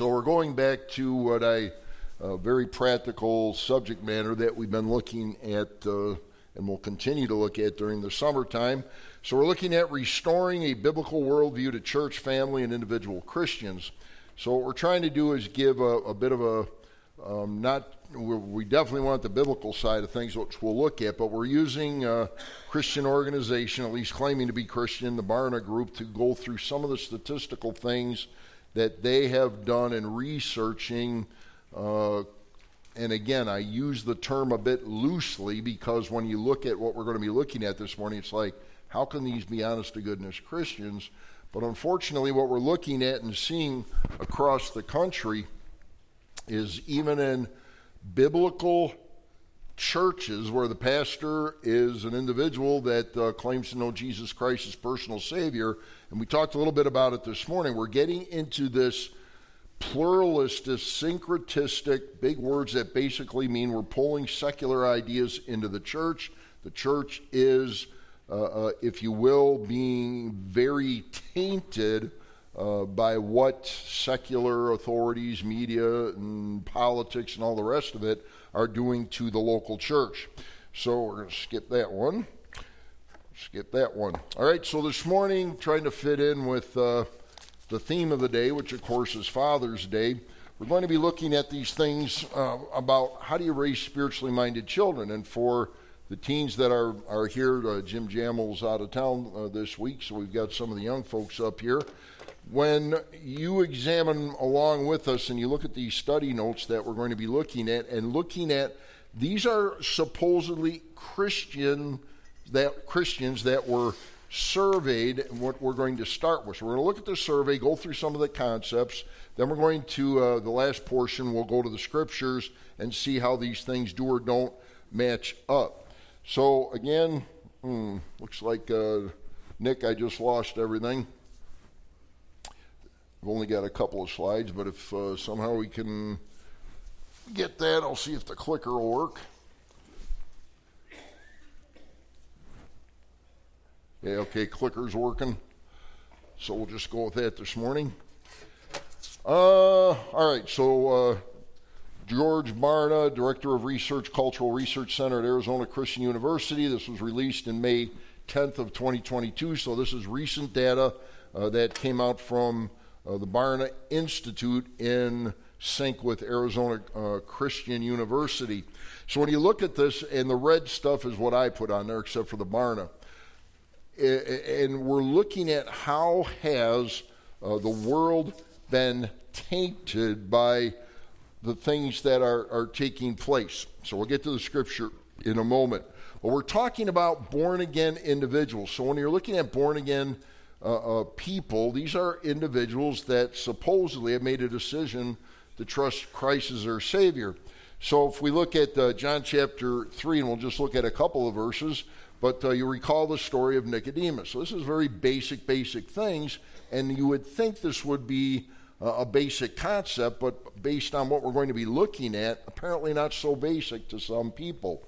So we're going back to what I, a very practical subject matter that we've been looking at uh, and will continue to look at during the summertime. So we're looking at restoring a biblical worldview to church, family, and individual Christians. So what we're trying to do is give a, a bit of a um, not we definitely want the biblical side of things, which we'll look at, but we're using a Christian organization, at least claiming to be Christian, the Barna Group, to go through some of the statistical things that they have done in researching. Uh, and again, I use the term a bit loosely because when you look at what we're going to be looking at this morning, it's like, how can these be honest to goodness Christians? But unfortunately, what we're looking at and seeing across the country is even in biblical churches where the pastor is an individual that uh, claims to know Jesus Christ as personal Savior, and we talked a little bit about it this morning, we're getting into this pluralistic, syncretistic, big words that basically mean we're pulling secular ideas into the church. The church is, uh, uh, if you will, being very tainted uh, by what secular authorities, media, and politics, and all the rest of it are doing to the local church. So we're going to skip that one. Skip that one. All right, so this morning, trying to fit in with uh, the theme of the day, which of course is Father's Day, we're going to be looking at these things uh, about how do you raise spiritually minded children. And for the teens that are, are here, uh, Jim Jamel's out of town uh, this week, so we've got some of the young folks up here when you examine along with us and you look at these study notes that we're going to be looking at and looking at these are supposedly Christian that Christians that were surveyed what we're going to start with. So we're going to look at the survey, go through some of the concepts, then we're going to uh, the last portion we'll go to the scriptures and see how these things do or don't match up. So again, hmm, looks like uh, Nick, I just lost everything. I've only got a couple of slides, but if uh, somehow we can get that, I'll see if the clicker will work. Yeah, okay, clicker's working. So we'll just go with that this morning. Uh, all right, so uh, George Barna, Director of Research, Cultural Research Center at Arizona Christian University. This was released in May 10th of 2022, so this is recent data uh, that came out from uh, the Barna Institute in sync with Arizona uh, Christian University. So when you look at this, and the red stuff is what I put on there, except for the Barna, and we're looking at how has uh, the world been tainted by the things that are, are taking place. So we'll get to the scripture in a moment. But we're talking about born again individuals. So when you're looking at born again uh, uh, people. These are individuals that supposedly have made a decision to trust Christ as their Savior. So if we look at uh, John chapter 3, and we'll just look at a couple of verses, but uh, you recall the story of Nicodemus. So this is very basic, basic things, and you would think this would be uh, a basic concept, but based on what we're going to be looking at, apparently not so basic to some people.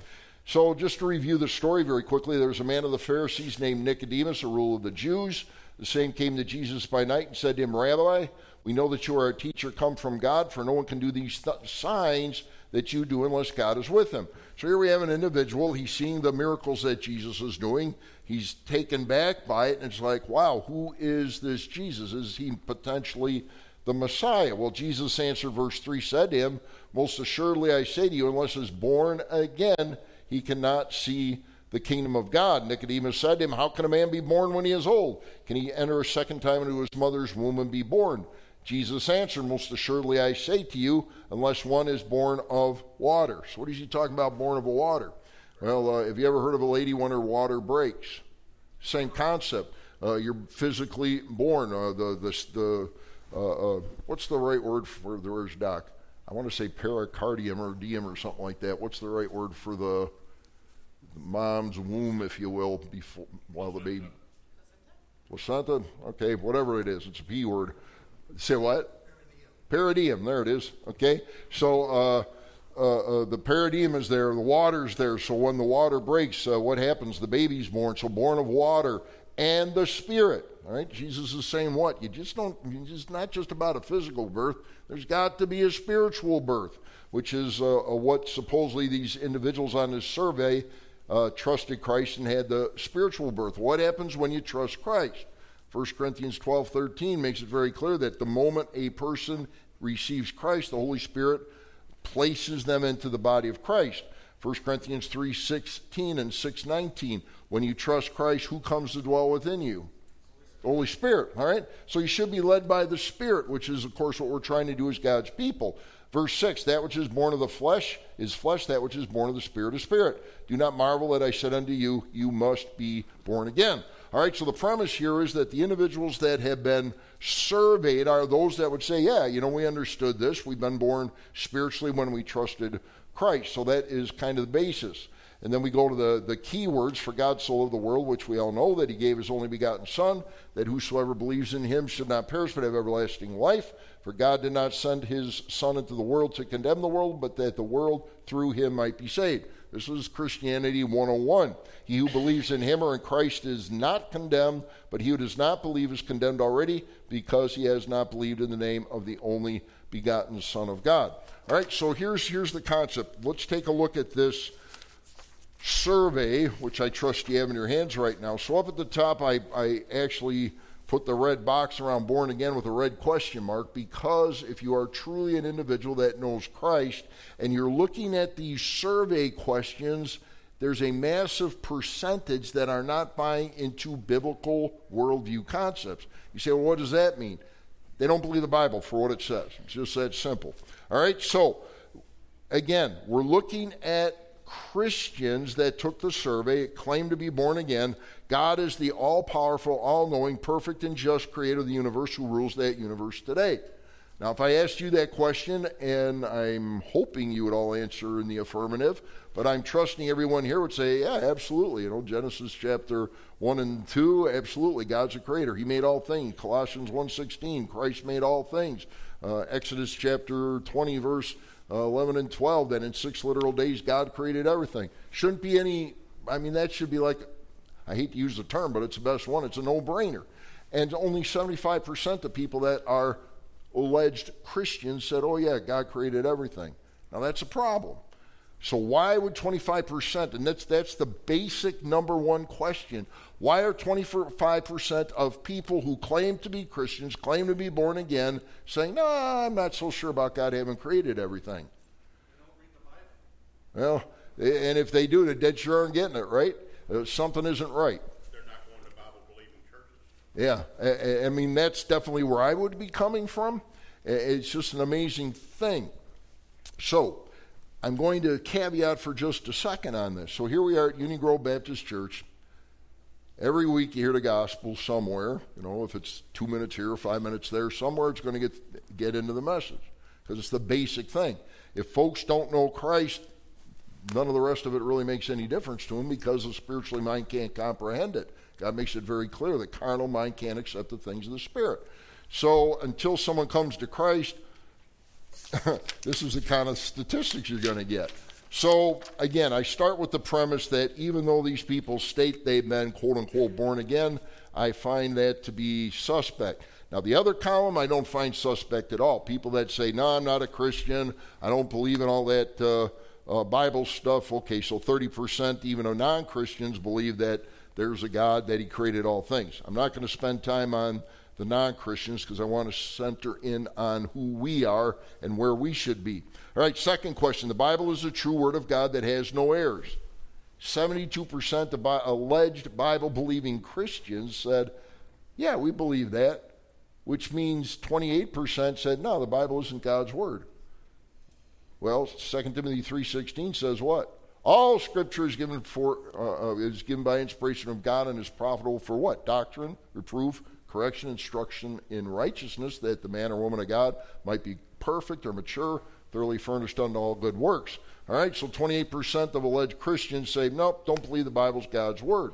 So, just to review the story very quickly, there was a man of the Pharisees named Nicodemus, a ruler of the Jews. The same came to Jesus by night and said to him, Rabbi, we know that you are a teacher come from God, for no one can do these th- signs that you do unless God is with him. So here we have an individual. He's seeing the miracles that Jesus is doing. He's taken back by it, and it's like, wow, who is this Jesus? Is he potentially the Messiah? Well, Jesus answered, verse 3 said to him, Most assuredly I say to you, unless is born again, he cannot see the kingdom of God. Nicodemus said to him, How can a man be born when he is old? Can he enter a second time into his mother's womb and be born? Jesus answered, Most assuredly I say to you, unless one is born of water. So, what is he talking about, born of water? Well, uh, have you ever heard of a lady when her water breaks? Same concept. Uh, you're physically born. Uh, the the, the uh, uh, what's the right word for the where's doc? I want to say pericardium or diem or something like that. What's the right word for the mom's womb, if you will, before while the baby. Placenta? Okay, whatever it is, it's a P word. Say what? Peridium. There it is. Okay, so uh, uh, uh, the peridium is there, the water's there. So when the water breaks, uh, what happens? The baby's born. So born of water and the Spirit. All right, Jesus is saying what? You just don't. It's not just about a physical birth. There's got to be a spiritual birth, which is uh, what supposedly these individuals on this survey uh, trusted Christ and had the spiritual birth. What happens when you trust Christ? 1 Corinthians 12 13 makes it very clear that the moment a person receives Christ, the Holy Spirit places them into the body of Christ. 1 Corinthians 3 16 and 6 19. When you trust Christ, who comes to dwell within you? The Holy Spirit, all right? So you should be led by the Spirit, which is, of course, what we're trying to do as God's people. Verse 6 That which is born of the flesh is flesh, that which is born of the Spirit is spirit. Do not marvel that I said unto you, You must be born again. All right, so the premise here is that the individuals that have been surveyed are those that would say, Yeah, you know, we understood this. We've been born spiritually when we trusted Christ. So that is kind of the basis. And then we go to the, the key words for God so loved the world, which we all know that he gave his only begotten Son, that whosoever believes in him should not perish but have everlasting life. For God did not send his Son into the world to condemn the world, but that the world through him might be saved. This is Christianity 101. He who believes in him or in Christ is not condemned, but he who does not believe is condemned already because he has not believed in the name of the only begotten Son of God. All right, so here's, here's the concept. Let's take a look at this survey, which I trust you have in your hands right now. So up at the top, I, I actually put the red box around born again with a red question mark because if you are truly an individual that knows Christ and you're looking at these survey questions, there's a massive percentage that are not buying into biblical worldview concepts. You say, well, what does that mean? They don't believe the Bible for what it says. It's just that simple. All right, so again, we're looking at Christians that took the survey claimed to be born again. God is the all powerful, all knowing, perfect, and just creator of the universe who rules that universe today. Now, if I asked you that question, and I'm hoping you would all answer in the affirmative, but I'm trusting everyone here would say, yeah, absolutely. You know, Genesis chapter 1 and 2, absolutely. God's a creator. He made all things. Colossians 1.16, Christ made all things. Uh, Exodus chapter 20, verse uh, 11 and 12 that in six literal days God created everything. Shouldn't be any, I mean, that should be like, I hate to use the term, but it's the best one. It's a no brainer. And only 75% of people that are alleged Christians said, oh, yeah, God created everything. Now, that's a problem. So why would 25%, and that's, that's the basic number one question, why are 25% of people who claim to be Christians, claim to be born again, saying, no, I'm not so sure about God having created everything? Well, and if they do, they're dead sure aren't getting it, right? Uh, something isn't right. They're not going to Bible believing churches. Yeah, I, I mean, that's definitely where I would be coming from. It's just an amazing thing. So, I'm going to caveat for just a second on this. So here we are at Union Grove Baptist Church. Every week you hear the gospel somewhere. You know, if it's two minutes here, or five minutes there, somewhere it's going to get get into the message because it's the basic thing. If folks don't know Christ, none of the rest of it really makes any difference to them because the spiritually mind can't comprehend it. God makes it very clear that carnal mind can't accept the things of the spirit. So until someone comes to Christ, this is the kind of statistics you're going to get. So, again, I start with the premise that even though these people state they've been quote unquote born again, I find that to be suspect. Now, the other column I don't find suspect at all. People that say, no, I'm not a Christian, I don't believe in all that uh, uh, Bible stuff. Okay, so 30% even of non Christians believe that there's a God, that He created all things. I'm not going to spend time on the non Christians because I want to center in on who we are and where we should be. All right, second question. The Bible is a true word of God that has no errors. 72% of alleged Bible believing Christians said, Yeah, we believe that, which means 28% said, No, the Bible isn't God's word. Well, 2 Timothy 3:16 says what? All scripture is given for uh, uh, is given by inspiration of God and is profitable for what? Doctrine, reproof, correction, instruction in righteousness, that the man or woman of God might be perfect or mature, thoroughly furnished unto all good works. All right, so 28% of alleged Christians say, nope, don't believe the Bible's God's Word.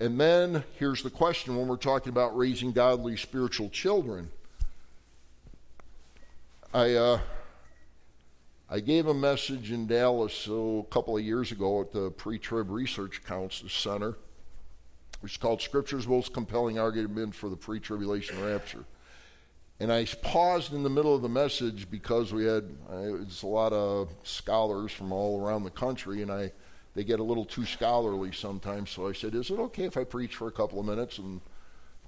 And then here's the question when we're talking about raising godly spiritual children. I, uh, I gave a message in Dallas oh, a couple of years ago at the Pre Trib Research Council Center which is called Scripture's Most Compelling Argument for the Pre Tribulation Rapture. And I paused in the middle of the message because we had uh, it's a lot of scholars from all around the country, and I they get a little too scholarly sometimes. So I said, "Is it okay if I preach for a couple of minutes?" And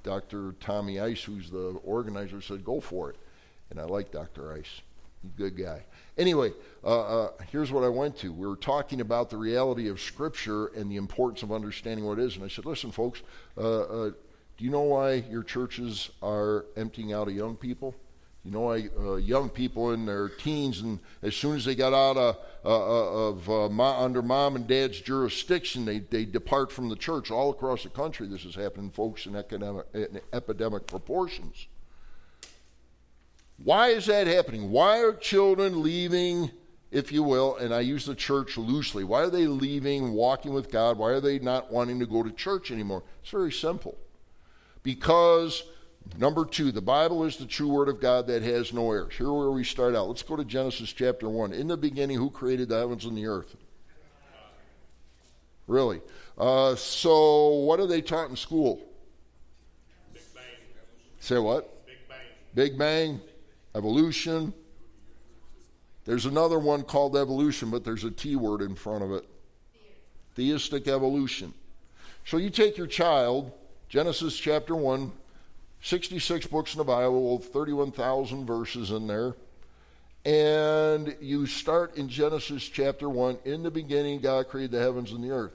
Dr. Tommy Ice, who's the organizer, said, "Go for it." And I like Dr. Ice; good guy. Anyway, uh, uh, here's what I went to. We were talking about the reality of Scripture and the importance of understanding what it is. And I said, "Listen, folks." Uh, uh do you know why your churches are emptying out of young people? You know why uh, young people in their teens, and as soon as they got out of, uh, of ma- under mom and dad's jurisdiction, they, they depart from the church. All across the country, this is happening, folks, in, economic, in epidemic proportions. Why is that happening? Why are children leaving, if you will, and I use the church loosely, why are they leaving, walking with God? Why are they not wanting to go to church anymore? It's very simple because number two, the Bible is the true word of God that has no errors. Here where we start out. Let's go to Genesis chapter one. In the beginning, who created the heavens and the earth? Really? Uh, so, what are they taught in school? Big Bang. Say what? Big Bang. Big Bang, evolution. There's another one called evolution, but there's a T word in front of it. Theistic evolution. So you take your child Genesis chapter 1, 66 books in the Bible, 31,000 verses in there. And you start in Genesis chapter 1. In the beginning, God created the heavens and the earth.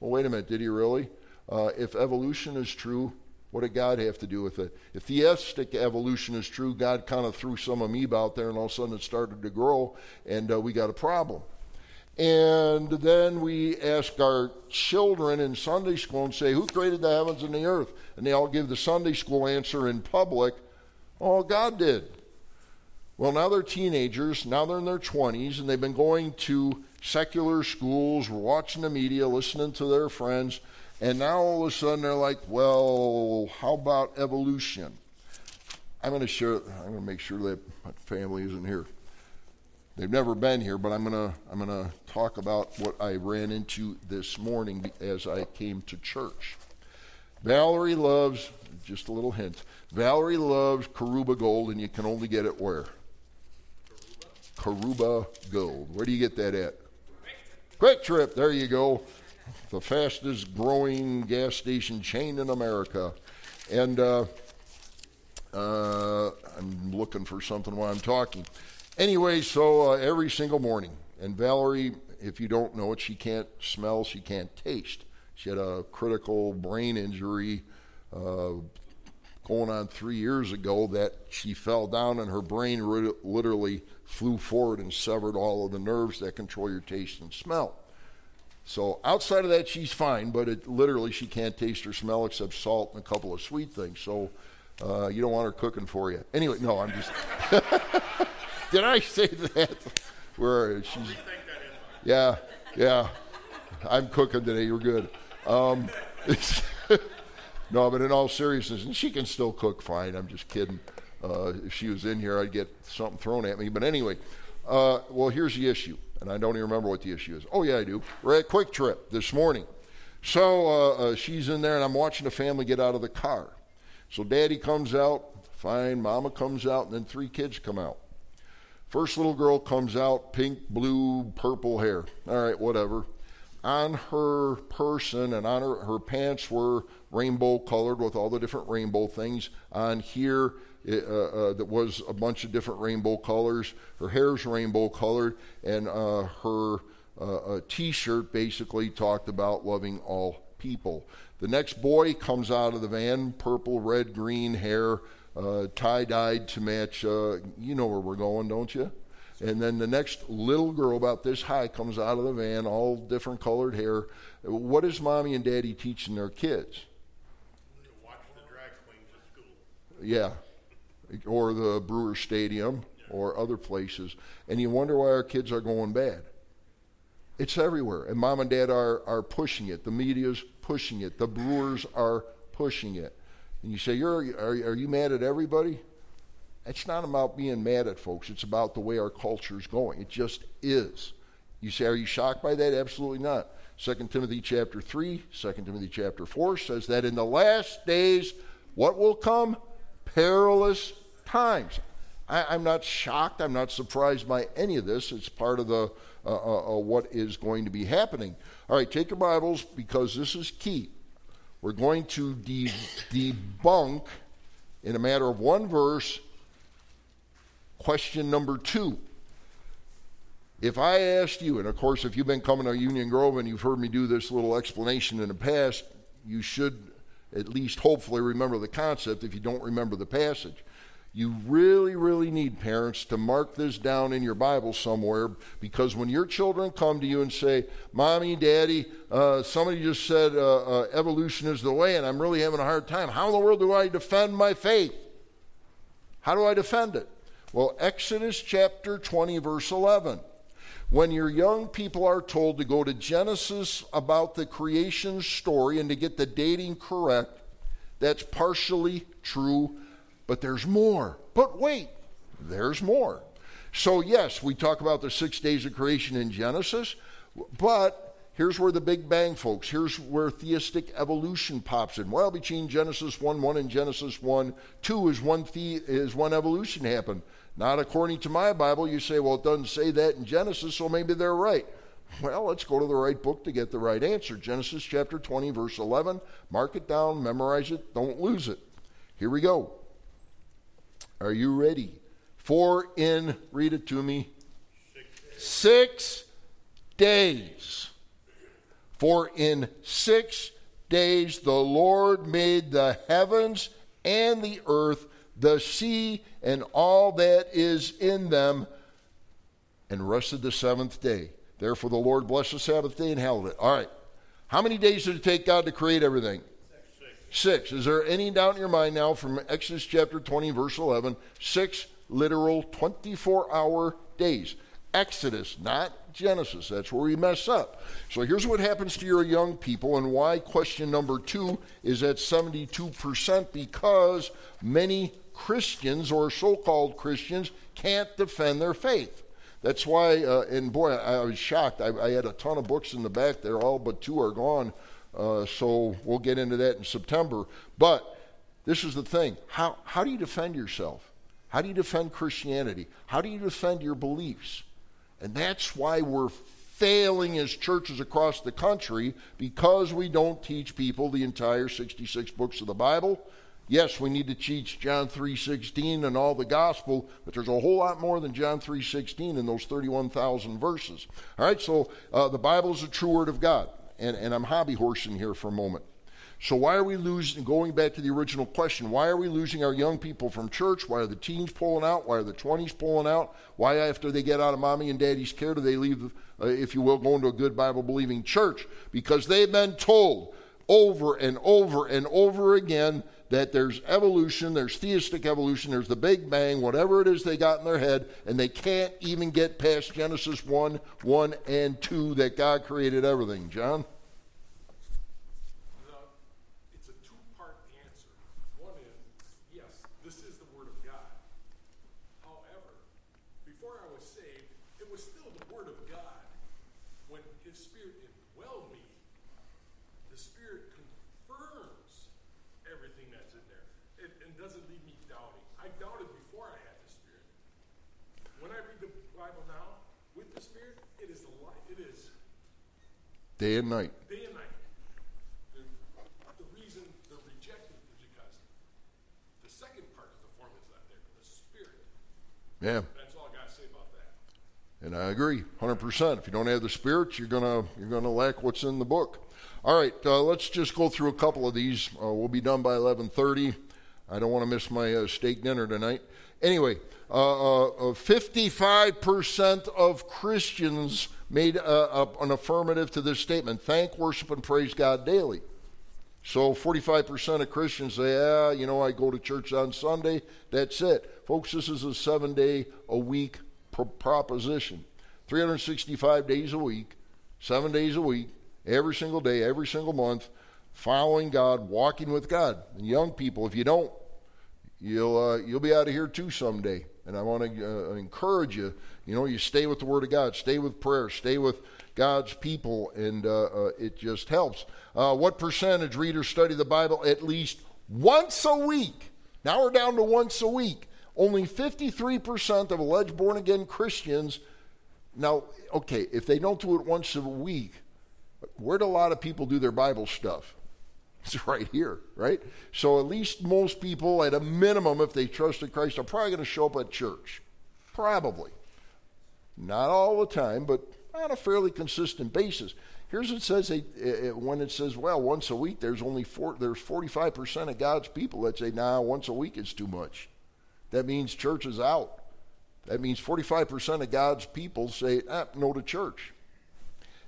Well, wait a minute, did he really? Uh, if evolution is true, what did God have to do with it? If theistic evolution is true, God kind of threw some amoeba out there and all of a sudden it started to grow and uh, we got a problem. And then we ask our children in Sunday school and say, Who created the heavens and the earth? And they all give the Sunday school answer in public, Oh, God did. Well, now they're teenagers, now they're in their 20s, and they've been going to secular schools, watching the media, listening to their friends, and now all of a sudden they're like, Well, how about evolution? I'm going to share, I'm going to make sure that my family isn't here. They've never been here, but I'm gonna I'm gonna talk about what I ran into this morning as I came to church. Valerie loves just a little hint. Valerie loves Karuba Gold, and you can only get it where? Karuba Gold. Where do you get that at? QuikTrip. There you go. The fastest growing gas station chain in America, and uh, uh, I'm looking for something while I'm talking. Anyway, so uh, every single morning, and Valerie, if you don't know it, she can't smell, she can't taste. She had a critical brain injury uh, going on three years ago that she fell down and her brain literally flew forward and severed all of the nerves that control your taste and smell. So outside of that, she's fine, but it literally she can't taste or smell except salt and a couple of sweet things. So uh, you don't want her cooking for you. Anyway, no, I'm just. Did I say that? Where she's? Yeah, yeah. I'm cooking today. You're good. Um, no, but in all seriousness, and she can still cook fine. I'm just kidding. Uh, if she was in here, I'd get something thrown at me. But anyway, uh, well, here's the issue, and I don't even remember what the issue is. Oh yeah, I do. We're at QuikTrip this morning. So uh, uh she's in there, and I'm watching the family get out of the car. So Daddy comes out, fine. Mama comes out, and then three kids come out. First little girl comes out, pink, blue, purple hair. All right, whatever. On her person and on her, her pants were rainbow colored with all the different rainbow things. On here, it, uh, uh, that was a bunch of different rainbow colors. Her hair's rainbow colored, and uh, her uh, t-shirt basically talked about loving all people. The next boy comes out of the van, purple, red, green hair, uh, tie dyed to match. Uh, you know where we're going, don't you? And then the next little girl, about this high, comes out of the van, all different colored hair. What is mommy and daddy teaching their kids? Watch the drag queens at school. Yeah, or the Brewer Stadium or other places. And you wonder why our kids are going bad. It's everywhere. And mom and dad are, are pushing it. The media's pushing it. The brewers are pushing it. And you say, You're, are, are you mad at everybody? It's not about being mad at folks. It's about the way our culture is going. It just is. You say, Are you shocked by that? Absolutely not. 2 Timothy chapter 3, 2 Timothy chapter 4 says that in the last days, what will come? Perilous times. I, am not shocked. I'm not surprised by any of this. It's part of the uh, uh, uh, what is going to be happening. All right, take your Bibles because this is key. We're going to de- debunk, in a matter of one verse, question number two. If I asked you, and of course, if you've been coming to Union Grove and you've heard me do this little explanation in the past, you should at least hopefully remember the concept if you don't remember the passage. You really, really need parents to mark this down in your Bible somewhere because when your children come to you and say, Mommy, Daddy, uh, somebody just said uh, uh, evolution is the way and I'm really having a hard time, how in the world do I defend my faith? How do I defend it? Well, Exodus chapter 20, verse 11. When your young people are told to go to Genesis about the creation story and to get the dating correct, that's partially true, but there's more. But wait, there's more. So, yes, we talk about the six days of creation in Genesis, but here's where the Big Bang, folks, here's where theistic evolution pops in. Well, between Genesis 1 1 and Genesis 1 2 is one, the- is one evolution happened. Not according to my Bible. You say, well, it doesn't say that in Genesis, so maybe they're right. Well, let's go to the right book to get the right answer. Genesis chapter 20, verse 11. Mark it down, memorize it, don't lose it. Here we go. Are you ready? For in, read it to me, six days. For in six days the Lord made the heavens and the earth the sea and all that is in them, and rested the seventh day. Therefore, the Lord blessed the Sabbath day and hallowed it. All right. How many days did it take God to create everything? Six. Six. Is there any doubt in your mind now from Exodus chapter 20, verse 11? Six literal 24 hour days. Exodus, not Genesis. That's where we mess up. So here's what happens to your young people, and why question number two is at 72% because many Christians or so called Christians can't defend their faith. That's why, uh, and boy, I, I was shocked. I, I, had a ton of books in the back there, all but two are gone. Uh, so we'll get into that in September. But this is the thing how, how do you defend yourself? How do you defend Christianity? How do you defend your beliefs? And that's why we're failing as churches across the country because we don't teach people the entire 66 books of the Bible Yes, we need to teach John 3:16 and all the gospel, but there's a whole lot more than John 3:16 in those 31,000 verses. All right, so uh, the Bible is a true word of God, and, and I'm hobby horsing here for a moment. So why are we losing? Going back to the original question, why are we losing our young people from church? Why are the teens pulling out? Why are the 20s pulling out? Why, after they get out of mommy and daddy's care, do they leave, uh, if you will, going to a good Bible believing church? Because they've been told over and over and over again that there's evolution, there's theistic evolution, there's the Big Bang, whatever it is they got in their head, and they can't even get past Genesis 1, 1, and 2 that God created everything. John? Day and night. Day and night. The, the reason they're rejected is because the second part of the formula is not there, the Spirit. Yeah. That's all I got to say about that. And I agree, 100%. If you don't have the Spirit, you're gonna you're gonna lack what's in the book. All right, uh, let's just go through a couple of these. Uh, we'll be done by 11:30. I don't want to miss my uh, steak dinner tonight. Anyway, 55% uh, uh, of Christians made a, a, an affirmative to this statement thank, worship, and praise God daily. So 45% of Christians say, yeah, you know, I go to church on Sunday. That's it. Folks, this is a seven day a week pro- proposition. 365 days a week, seven days a week, every single day, every single month, following God, walking with God. And young people, if you don't, you'll, uh, you'll be out of here too someday. And I want to uh, encourage you. You know, you stay with the Word of God, stay with prayer, stay with God's people, and uh, uh, it just helps. Uh, what percentage readers study the Bible at least once a week? Now we're down to once a week. Only 53% of alleged born again Christians. Now, okay, if they don't do it once a week, where do a lot of people do their Bible stuff? It's right here, right? So at least most people, at a minimum, if they trusted Christ, are probably going to show up at church. Probably. Not all the time, but on a fairly consistent basis. Here's what it says when it says, well, once a week, there's only four, there's 45% of God's people that say, nah, once a week is too much. That means church is out. That means 45% of God's people say, ah, no to church.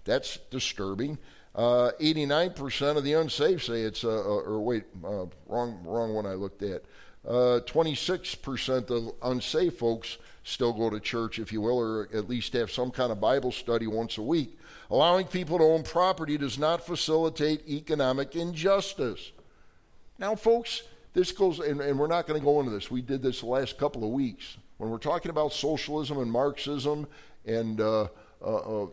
That's disturbing. Uh, 89% of the unsaved say it's, uh, uh, or wait, uh, wrong, wrong one I looked at. 26% uh, of unsaved folks still go to church, if you will, or at least have some kind of Bible study once a week. Allowing people to own property does not facilitate economic injustice. Now, folks, this goes, and, and we're not going to go into this. We did this the last couple of weeks. When we're talking about socialism and Marxism and uh, uh, uh,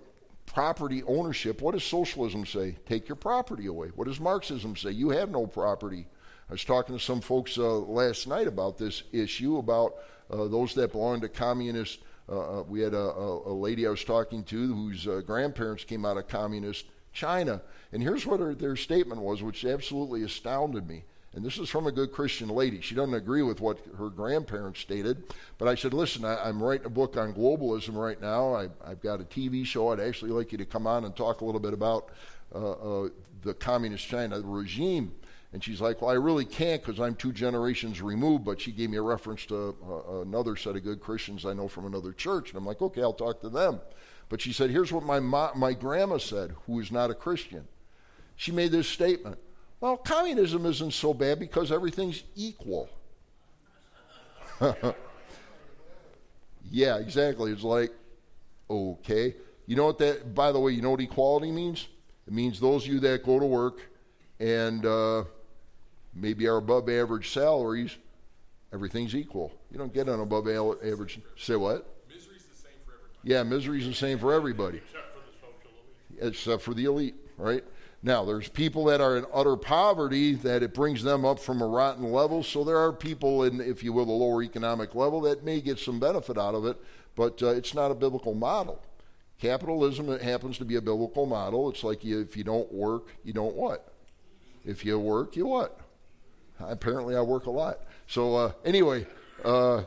property ownership, what does socialism say? Take your property away. What does Marxism say? You have no property. I was talking to some folks uh, last night about this issue about those that belong to communist. Uh, uh, we had a, a, a, lady I was talking to whose uh, grandparents came out of communist China. And here's what her, their statement was, which absolutely astounded me. And this is from a good Christian lady. She doesn't agree with what her grandparents stated. But I said, listen, I, am writing a book on globalism right now. I, have got a TV show. I'd actually like you to come on and talk a little bit about uh, uh, the communist China regime. And she's like, Well, I really can't because I'm two generations removed. But she gave me a reference to uh, another set of good Christians I know from another church. And I'm like, Okay, I'll talk to them. But she said, Here's what my, my grandma said, who is not a Christian. She made this statement Well, communism isn't so bad because everything's equal. yeah, exactly. It's like, okay. You know what that, by the way, you know what equality means? It means those of you that go to work and uh, maybe our above average salaries, everything's equal. You don't get an above average. Say what? Misery's the same for everybody. Yeah, misery's the same for everybody. Except for the social elite. Except for the elite, right? Now, there's people that are in utter poverty that it brings them up from a rotten level. So there are people in, if you will, the lower economic level that may get some benefit out of it, but uh, it's not a biblical model. Capitalism it happens to be a biblical model. It's like you, if you don't work, you don't what? If you work, you what? Apparently, I work a lot. So, uh, anyway, uh,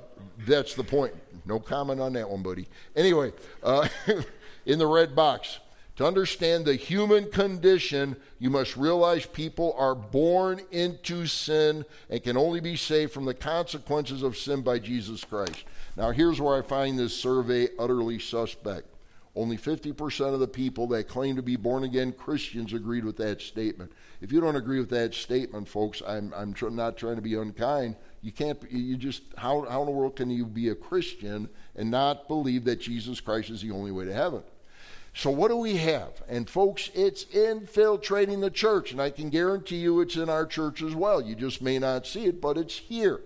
that's the point. No comment on that one, buddy. Anyway, uh, in the red box, to understand the human condition, you must realize people are born into sin and can only be saved from the consequences of sin by Jesus Christ. Now, here's where I find this survey utterly suspect. Only 50% of the people that claim to be born again Christians agreed with that statement. If you don't agree with that statement, folks, I'm, I'm tr- not trying to be unkind. You can't, you just, how, how in the world can you be a Christian and not believe that Jesus Christ is the only way to heaven? So, what do we have? And, folks, it's infiltrating the church. And I can guarantee you it's in our church as well. You just may not see it, but it's here.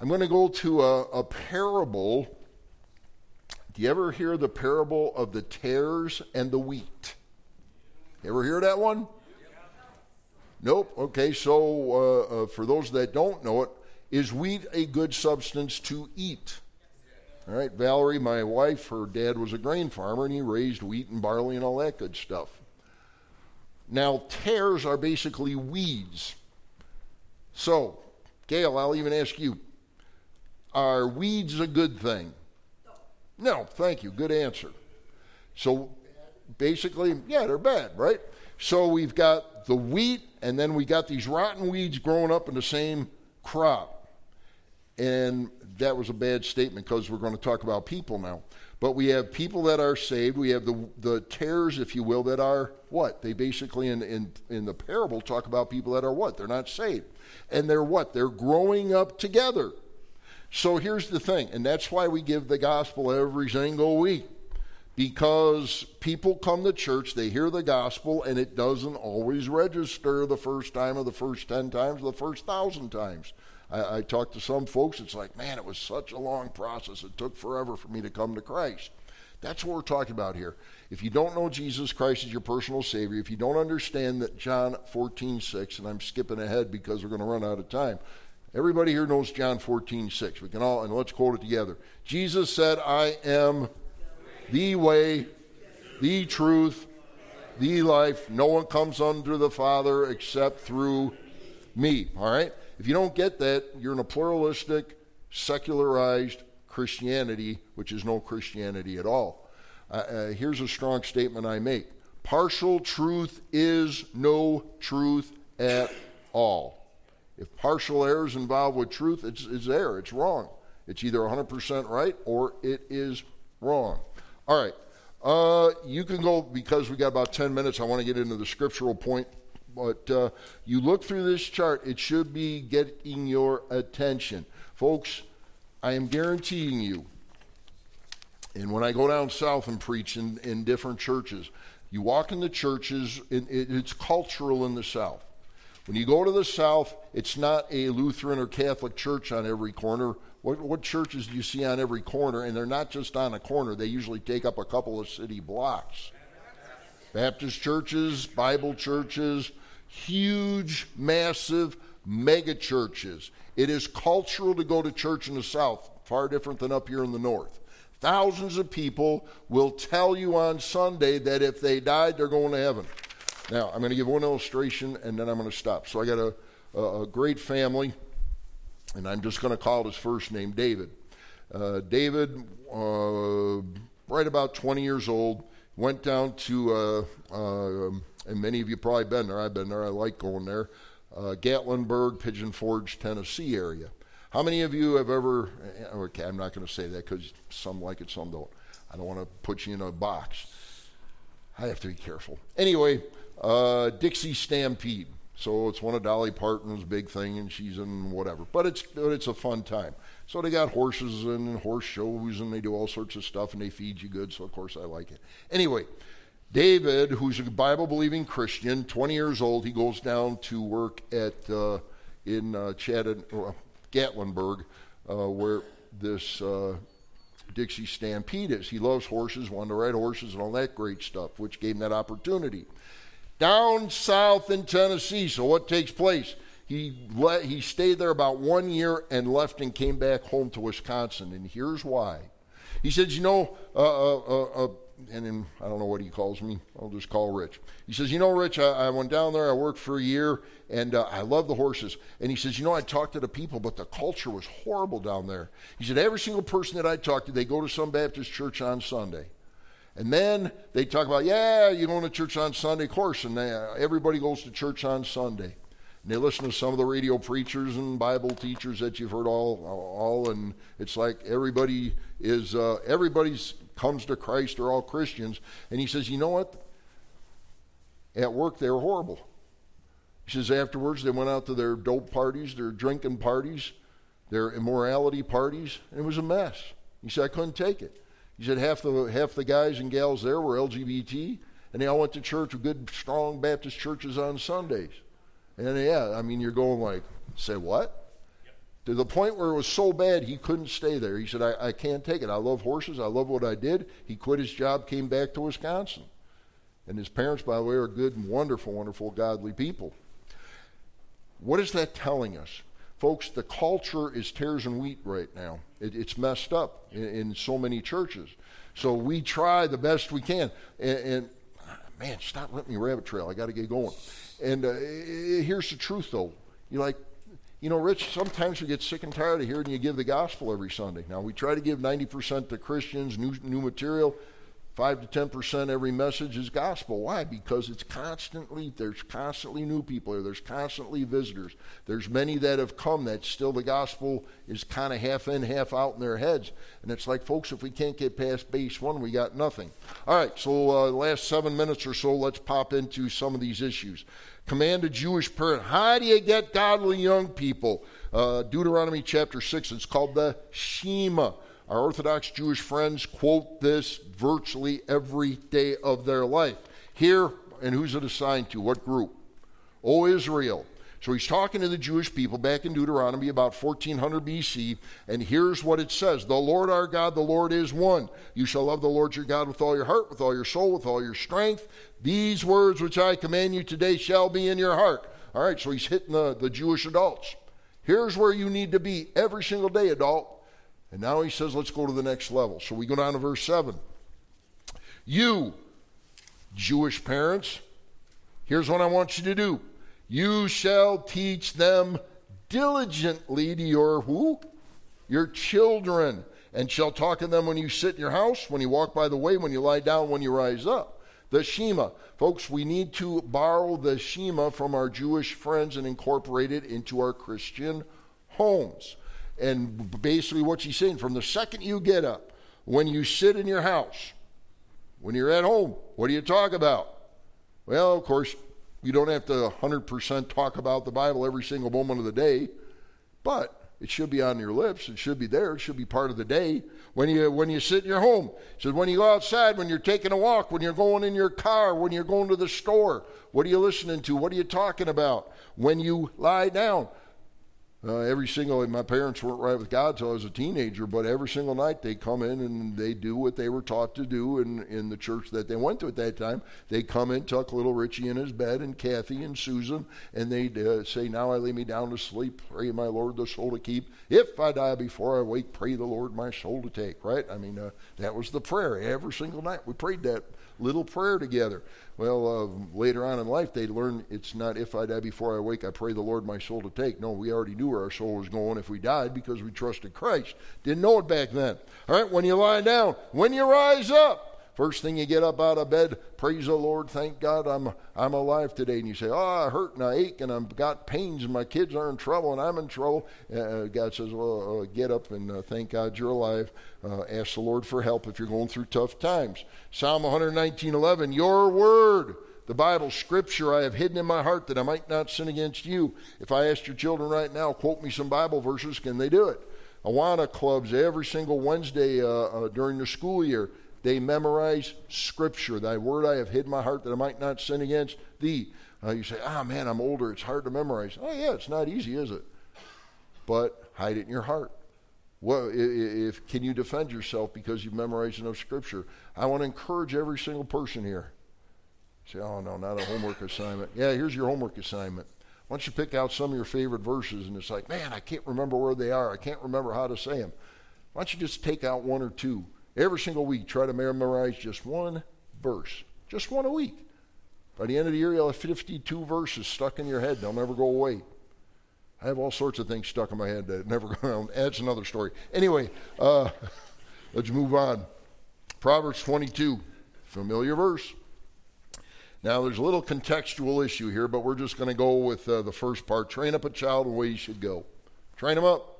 I'm going to go to a, a parable. Do you ever hear the parable of the tares and the wheat? Ever hear that one? Nope. Okay, so uh, uh, for those that don't know it, is wheat a good substance to eat? All right, Valerie, my wife, her dad was a grain farmer and he raised wheat and barley and all that good stuff. Now, tares are basically weeds. So, Gail, I'll even ask you are weeds a good thing? No, thank you. Good answer. So, basically, yeah, they're bad, right? So we've got the wheat, and then we got these rotten weeds growing up in the same crop. And that was a bad statement because we're going to talk about people now. But we have people that are saved. We have the, the tares, if you will, that are what? They basically, in, in, in the parable, talk about people that are what? They're not saved. And they're what? They're growing up together. So here's the thing, and that's why we give the gospel every single week because people come to church, they hear the gospel, and it doesn't always register the first time or the first 10 times or the first thousand times. I, I to some folks, it's like, man, it was such a long process. It took forever for me to come to Christ. That's what we're talking about here. If you don't know Jesus Christ as your personal Savior, if you don't understand that John 14, 6, and I'm skipping ahead because we're going to run out of time. Everybody here knows John 14, 6. We can all, and let's quote it together. Jesus said, I am the way, the truth, the life. No one comes under the Father except through me. All right? If you don't get that, you're in a pluralistic, secularized Christianity, which is no Christianity at all. Uh, uh, here's a strong statement I make partial truth is no truth at all. If partial error is involved with truth, it's, it's error, it's wrong. It's either 100% right or it is wrong. All right. Uh, you can go, because we got about 10 minutes, I want to get into the scriptural point. But uh, you look through this chart, it should be getting your attention. Folks, I am guaranteeing you, and when I go down south and preach in, in different churches, you walk in the churches, it, it, it's cultural in the south. When you go to the south, it's not a Lutheran or Catholic church on every corner. What, what churches do you see on every corner? And they're not just on a corner, they usually take up a couple of city blocks. Baptist churches, Bible churches, huge, massive mega churches. It is cultural to go to church in the South, far different than up here in the North. Thousands of people will tell you on Sunday that if they died, they're going to heaven. Now, I'm going to give one illustration and then I'm going to stop. So I got a, a, a great family, and I'm just going to call his first name David. Uh, David, uh, right about 20 years old, went down to, uh, um, and many of you probably been there. I've been there. I like going there uh, Gatlinburg, Pigeon Forge, Tennessee area. How many of you have ever, eh, okay, I'm not going to say that because some like it, some don't. I don't want to put you in a box. I have to be careful. Anyway, uh, Dixie Stampede. So it's one of Dolly Parton's big thing, and she's in whatever. But it's it's a fun time. So they got horses and horse shows, and they do all sorts of stuff, and they feed you good. So of course I like it. Anyway, David, who's a Bible believing Christian, 20 years old, he goes down to work at uh, in uh, uh, Gatlinburg, uh, where this uh, Dixie Stampede is. He loves horses, wanted to ride horses, and all that great stuff, which gave him that opportunity. Down south in Tennessee, so what takes place? He let, he stayed there about one year and left and came back home to Wisconsin, and here's why. He says, "You know, uh, and then I don't know what he calls me. I'll just call Rich. He says, You know, Rich, I, I went down there, I worked for a year, and uh, I love the horses. And he says, You know, I talked to the people, but the culture was horrible down there. He said, Every single person that I talked to, they go to some Baptist church on Sunday. And then they talk about, Yeah, you're going to church on Sunday, of course. And they, everybody goes to church on Sunday. And they listen to some of the radio preachers and Bible teachers that you've heard all, all, and it's like everybody is uh, everybody's comes to Christ are all Christians. And he says, you know what? At work, they were horrible. He says, afterwards, they went out to their dope parties, their drinking parties, their immorality parties, and it was a mess. He said, I couldn't take it. He said, half the, half the guys and gals there were LGBT, and they all went to church with good, strong Baptist churches on Sundays. And yeah, I mean, you're going like, say what? to the point where it was so bad he couldn't stay there. He said, I, I can't take it. I love horses. I love what I did. He quit his job, came back to Wisconsin. And his parents, by the way, are good and wonderful, wonderful, godly people. What is that telling us? Folks, the culture is tares and wheat right now. It, it's messed up in, in, so many churches. So we try the best we can. And, and man, stop letting me rabbit trail. I got to get going. And uh, here's the truth, though. You're like, you know, Rich, sometimes you get sick and tired of hearing you give the gospel every Sunday. Now, we try to give 90% to Christians, new, new material. 5 to 10% every message is gospel. Why? Because it's constantly, there's constantly new people here. There's constantly visitors. There's many that have come that still the gospel is kind of half in, half out in their heads. And it's like, folks, if we can't get past base one, we got nothing. All right, so uh, last seven minutes or so, let's pop into some of these issues command a Jewish parent. How do you get godly young people? Uh, Deuteronomy chapter 6, it's called the Shema. Our Orthodox Jewish friends quote this virtually every day of their life. Here, and who's it assigned to? What group? O Israel. So he's talking to the Jewish people back in Deuteronomy about 1400 BC, and here's what it says The Lord our God, the Lord is one. You shall love the Lord your God with all your heart, with all your soul, with all your strength. These words which I command you today shall be in your heart. All right, so he's hitting the, the Jewish adults. Here's where you need to be every single day, adult. And now he says, let's go to the next level. So we go down to verse 7. You, Jewish parents, here's what I want you to do. You shall teach them diligently to your who? Your children, and shall talk to them when you sit in your house, when you walk by the way, when you lie down, when you rise up. The Shema. Folks, we need to borrow the Shema from our Jewish friends and incorporate it into our Christian homes. And basically, what she's saying from the second you get up, when you sit in your house, when you're at home, what do you talk about? Well, of course, you don't have to 100% talk about the Bible every single moment of the day, but it should be on your lips. It should be there. It should be part of the day. When you when you sit in your home, it says when you go outside, when you're taking a walk, when you're going in your car, when you're going to the store, what are you listening to? What are you talking about? When you lie down, uh, every single, my parents weren't right with God until I was a teenager, but every single night they come in and they do what they were taught to do in, in the church that they went to at that time. They come in, tuck little Richie in his bed, and Kathy and Susan, and they uh, say, Now I lay me down to sleep, pray my Lord the soul to keep. If I die before I wake, pray the Lord my soul to take, right? I mean, uh, that was the prayer every single night. We prayed that little prayer together. Well, uh, later on in life, they learn it's not if I die before I wake, I pray the Lord my soul to take. No, we already knew where our soul was going if we died because we trusted Christ. Didn't know it back then. All right, when you lie down, when you rise up, First thing you get up out of bed, praise the Lord, thank God I'm I'm alive today. And you say, Oh, I hurt and I ache and I've got pains and my kids are in trouble and I'm in trouble. Uh, God says, Well, uh, get up and uh, thank God you're alive. Uh, ask the Lord for help if you're going through tough times. Psalm 119, 11, Your word. The Bible, Scripture, I have hidden in my heart that I might not sin against you. If I asked your children right now, quote me some Bible verses, can they do it? Awana clubs every single Wednesday uh, uh, during the school year. They memorize Scripture. Thy word I have hid my heart that I might not sin against thee. Uh, you say, ah, man, I'm older. It's hard to memorize. Oh, yeah, it's not easy, is it? But hide it in your heart. Well, if, can you defend yourself because you've memorized enough Scripture? I want to encourage every single person here. Say, oh, no, not a homework assignment. Yeah, here's your homework assignment. Why don't you pick out some of your favorite verses? And it's like, man, I can't remember where they are. I can't remember how to say them. Why don't you just take out one or two Every single week, try to memorize just one verse, just one a week. By the end of the year, you'll have 52 verses stuck in your head. They'll never go away. I have all sorts of things stuck in my head that never go around. That's another story. Anyway, uh, let's move on. Proverbs 22, familiar verse. Now, there's a little contextual issue here, but we're just going to go with uh, the first part. Train up a child the way he should go. Train him up.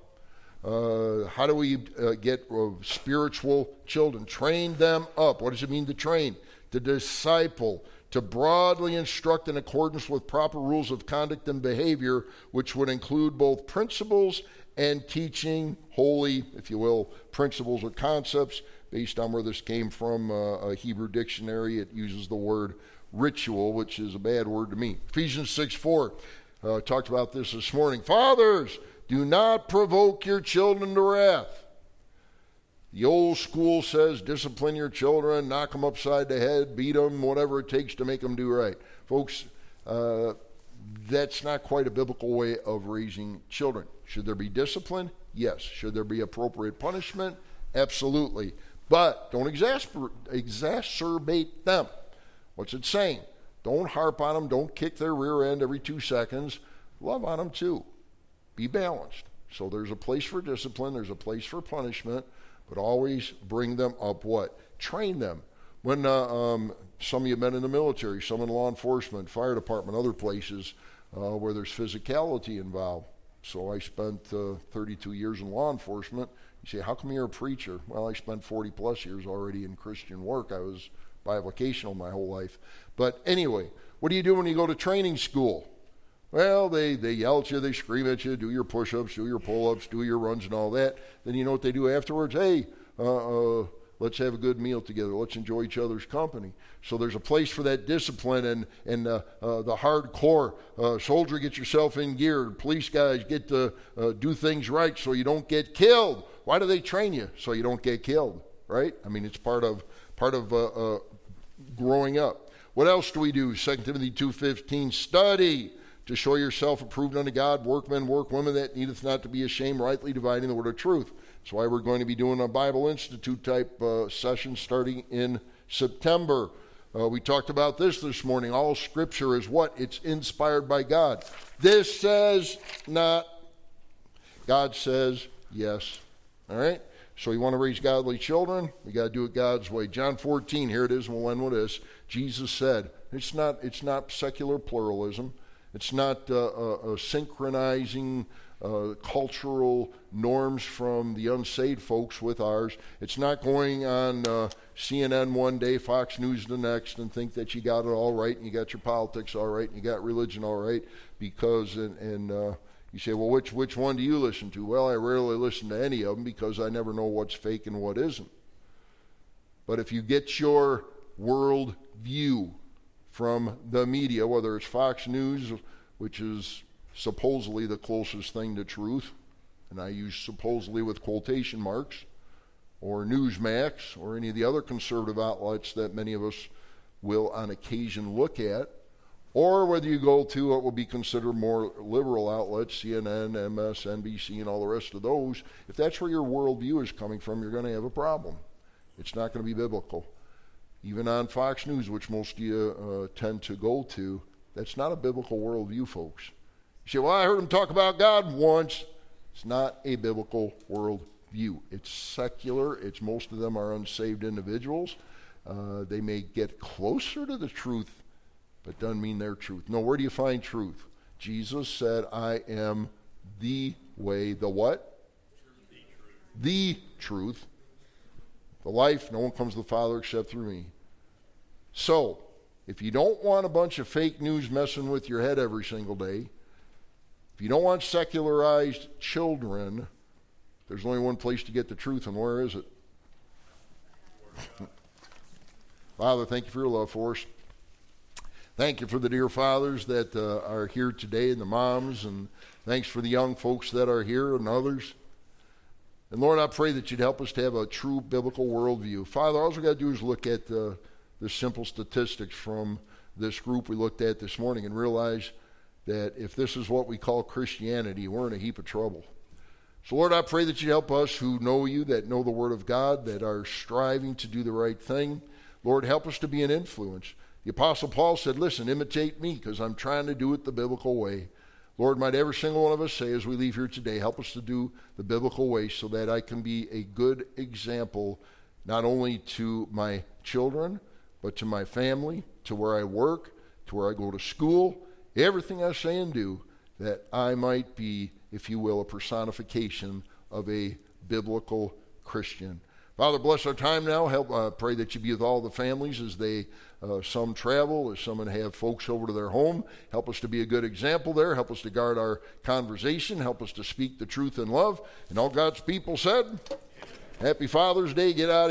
Uh, how do we uh, get uh, spiritual children? Train them up. What does it mean to train? To disciple, to broadly instruct in accordance with proper rules of conduct and behavior, which would include both principles and teaching holy, if you will, principles or concepts based on where this came from. Uh, a Hebrew dictionary, it uses the word ritual, which is a bad word to me. Ephesians 6 4 uh, talked about this this morning. Fathers, do not provoke your children to wrath. The old school says discipline your children, knock them upside the head, beat them, whatever it takes to make them do right. Folks, uh, that's not quite a biblical way of raising children. Should there be discipline? Yes. Should there be appropriate punishment? Absolutely. But don't exasper- exacerbate them. What's it saying? Don't harp on them. Don't kick their rear end every two seconds. Love on them too be balanced. So there's a place for discipline, there's a place for punishment, but always bring them up what? Train them. When uh, um, some of you men in the military, some in law enforcement, fire department, other places uh, where there's physicality involved. So I spent uh, 32 years in law enforcement. You say, how come you're a preacher? Well, I spent 40 plus years already in Christian work. I was bivocational my whole life. But anyway, what do you do when you go to training school? Well, they, they yell at you, they scream at you, do your push ups, do your pull ups, do your runs, and all that. Then you know what they do afterwards? Hey, uh, uh, Let's have a good meal together. Let's enjoy each other's company. So there's a place for that discipline and, and uh, uh, the hardcore uh, soldier, get yourself in gear. Police guys get to uh, do things right so you don't get killed. Why do they train you? So you don't get killed, right? I mean, it's part of, part of growing up. What else do we do? 2 Timothy 2.15, study to show yourself approved unto God, workmen, workwomen that needeth not to be ashamed, rightly dividing the word of truth. That's why we're going to be doing a Bible Institute type uh, session starting in September. Uh, we talked about this this morning. All scripture is what? It's inspired by God. This says not. God says yes. All right? So you want to raise godly children? We got to do it God's way. John 14, here it is, we'll end with this. Jesus said, it's not, it's not secular pluralism. It's not uh, uh, uh synchronizing uh, cultural norms from the unsaved folks with ours. It's not going on CNN one day, Fox News the next, and think that you got it all right and you got your politics all right and you got religion all right because, and, and you say, well, which, which one do you listen to? Well, I rarely listen to any of them because I never know what's fake and what isn't. But if you get your world view from the media, whether it's Fox News, which is supposedly the closest thing to truth, and I use supposedly with quotation marks, or Newsmax, or any of the other conservative outlets that many of us will on occasion look at, or whether you go to what will be considered more liberal outlets, CNN, MSNBC, and all the rest of those, if that's where your worldview is coming from, you're going to have a problem. It's not going to be biblical. Even on Fox News, which most of you uh, tend to go to, that's not a biblical worldview, folks. You say, well, I heard him talk about God once. It's not a biblical worldview. It's secular. It's most of them are unsaved individuals. Uh, they may get closer to the truth, but doesn't mean their truth. No, where do you find truth? Jesus said, I am the way, the what? The truth. The life, no one comes to the Father except through me. So, if you don't want a bunch of fake news messing with your head every single day, if you don't want secularized children, there's only one place to get the truth, and where is it? Father, thank you for your love for us. Thank you for the dear fathers that uh, are here today and the moms, and thanks for the young folks that are here and others. And Lord, I pray that you'd help us to have a true biblical worldview. Father, all we got to do is look at uh, the simple statistics from this group we looked at this morning and realize that if this is what we call Christianity, we're in a heap of trouble. So, Lord, I pray that You'd help us who know you, that know the Word of God, that are striving to do the right thing. Lord, help us to be an influence. The Apostle Paul said, Listen, imitate me because I'm trying to do it the biblical way. Lord, might every single one of us say as we leave here today, help us to do the biblical way so that I can be a good example not only to my children, but to my family, to where I work, to where I go to school, everything I say and do, that I might be, if you will, a personification of a biblical Christian. Father, bless our time now. Help. Uh, pray that you be with all the families as they uh, some travel, as some have folks over to their home. Help us to be a good example there. Help us to guard our conversation. Help us to speak the truth in love. And all God's people said, Happy Father's Day. Get out of here.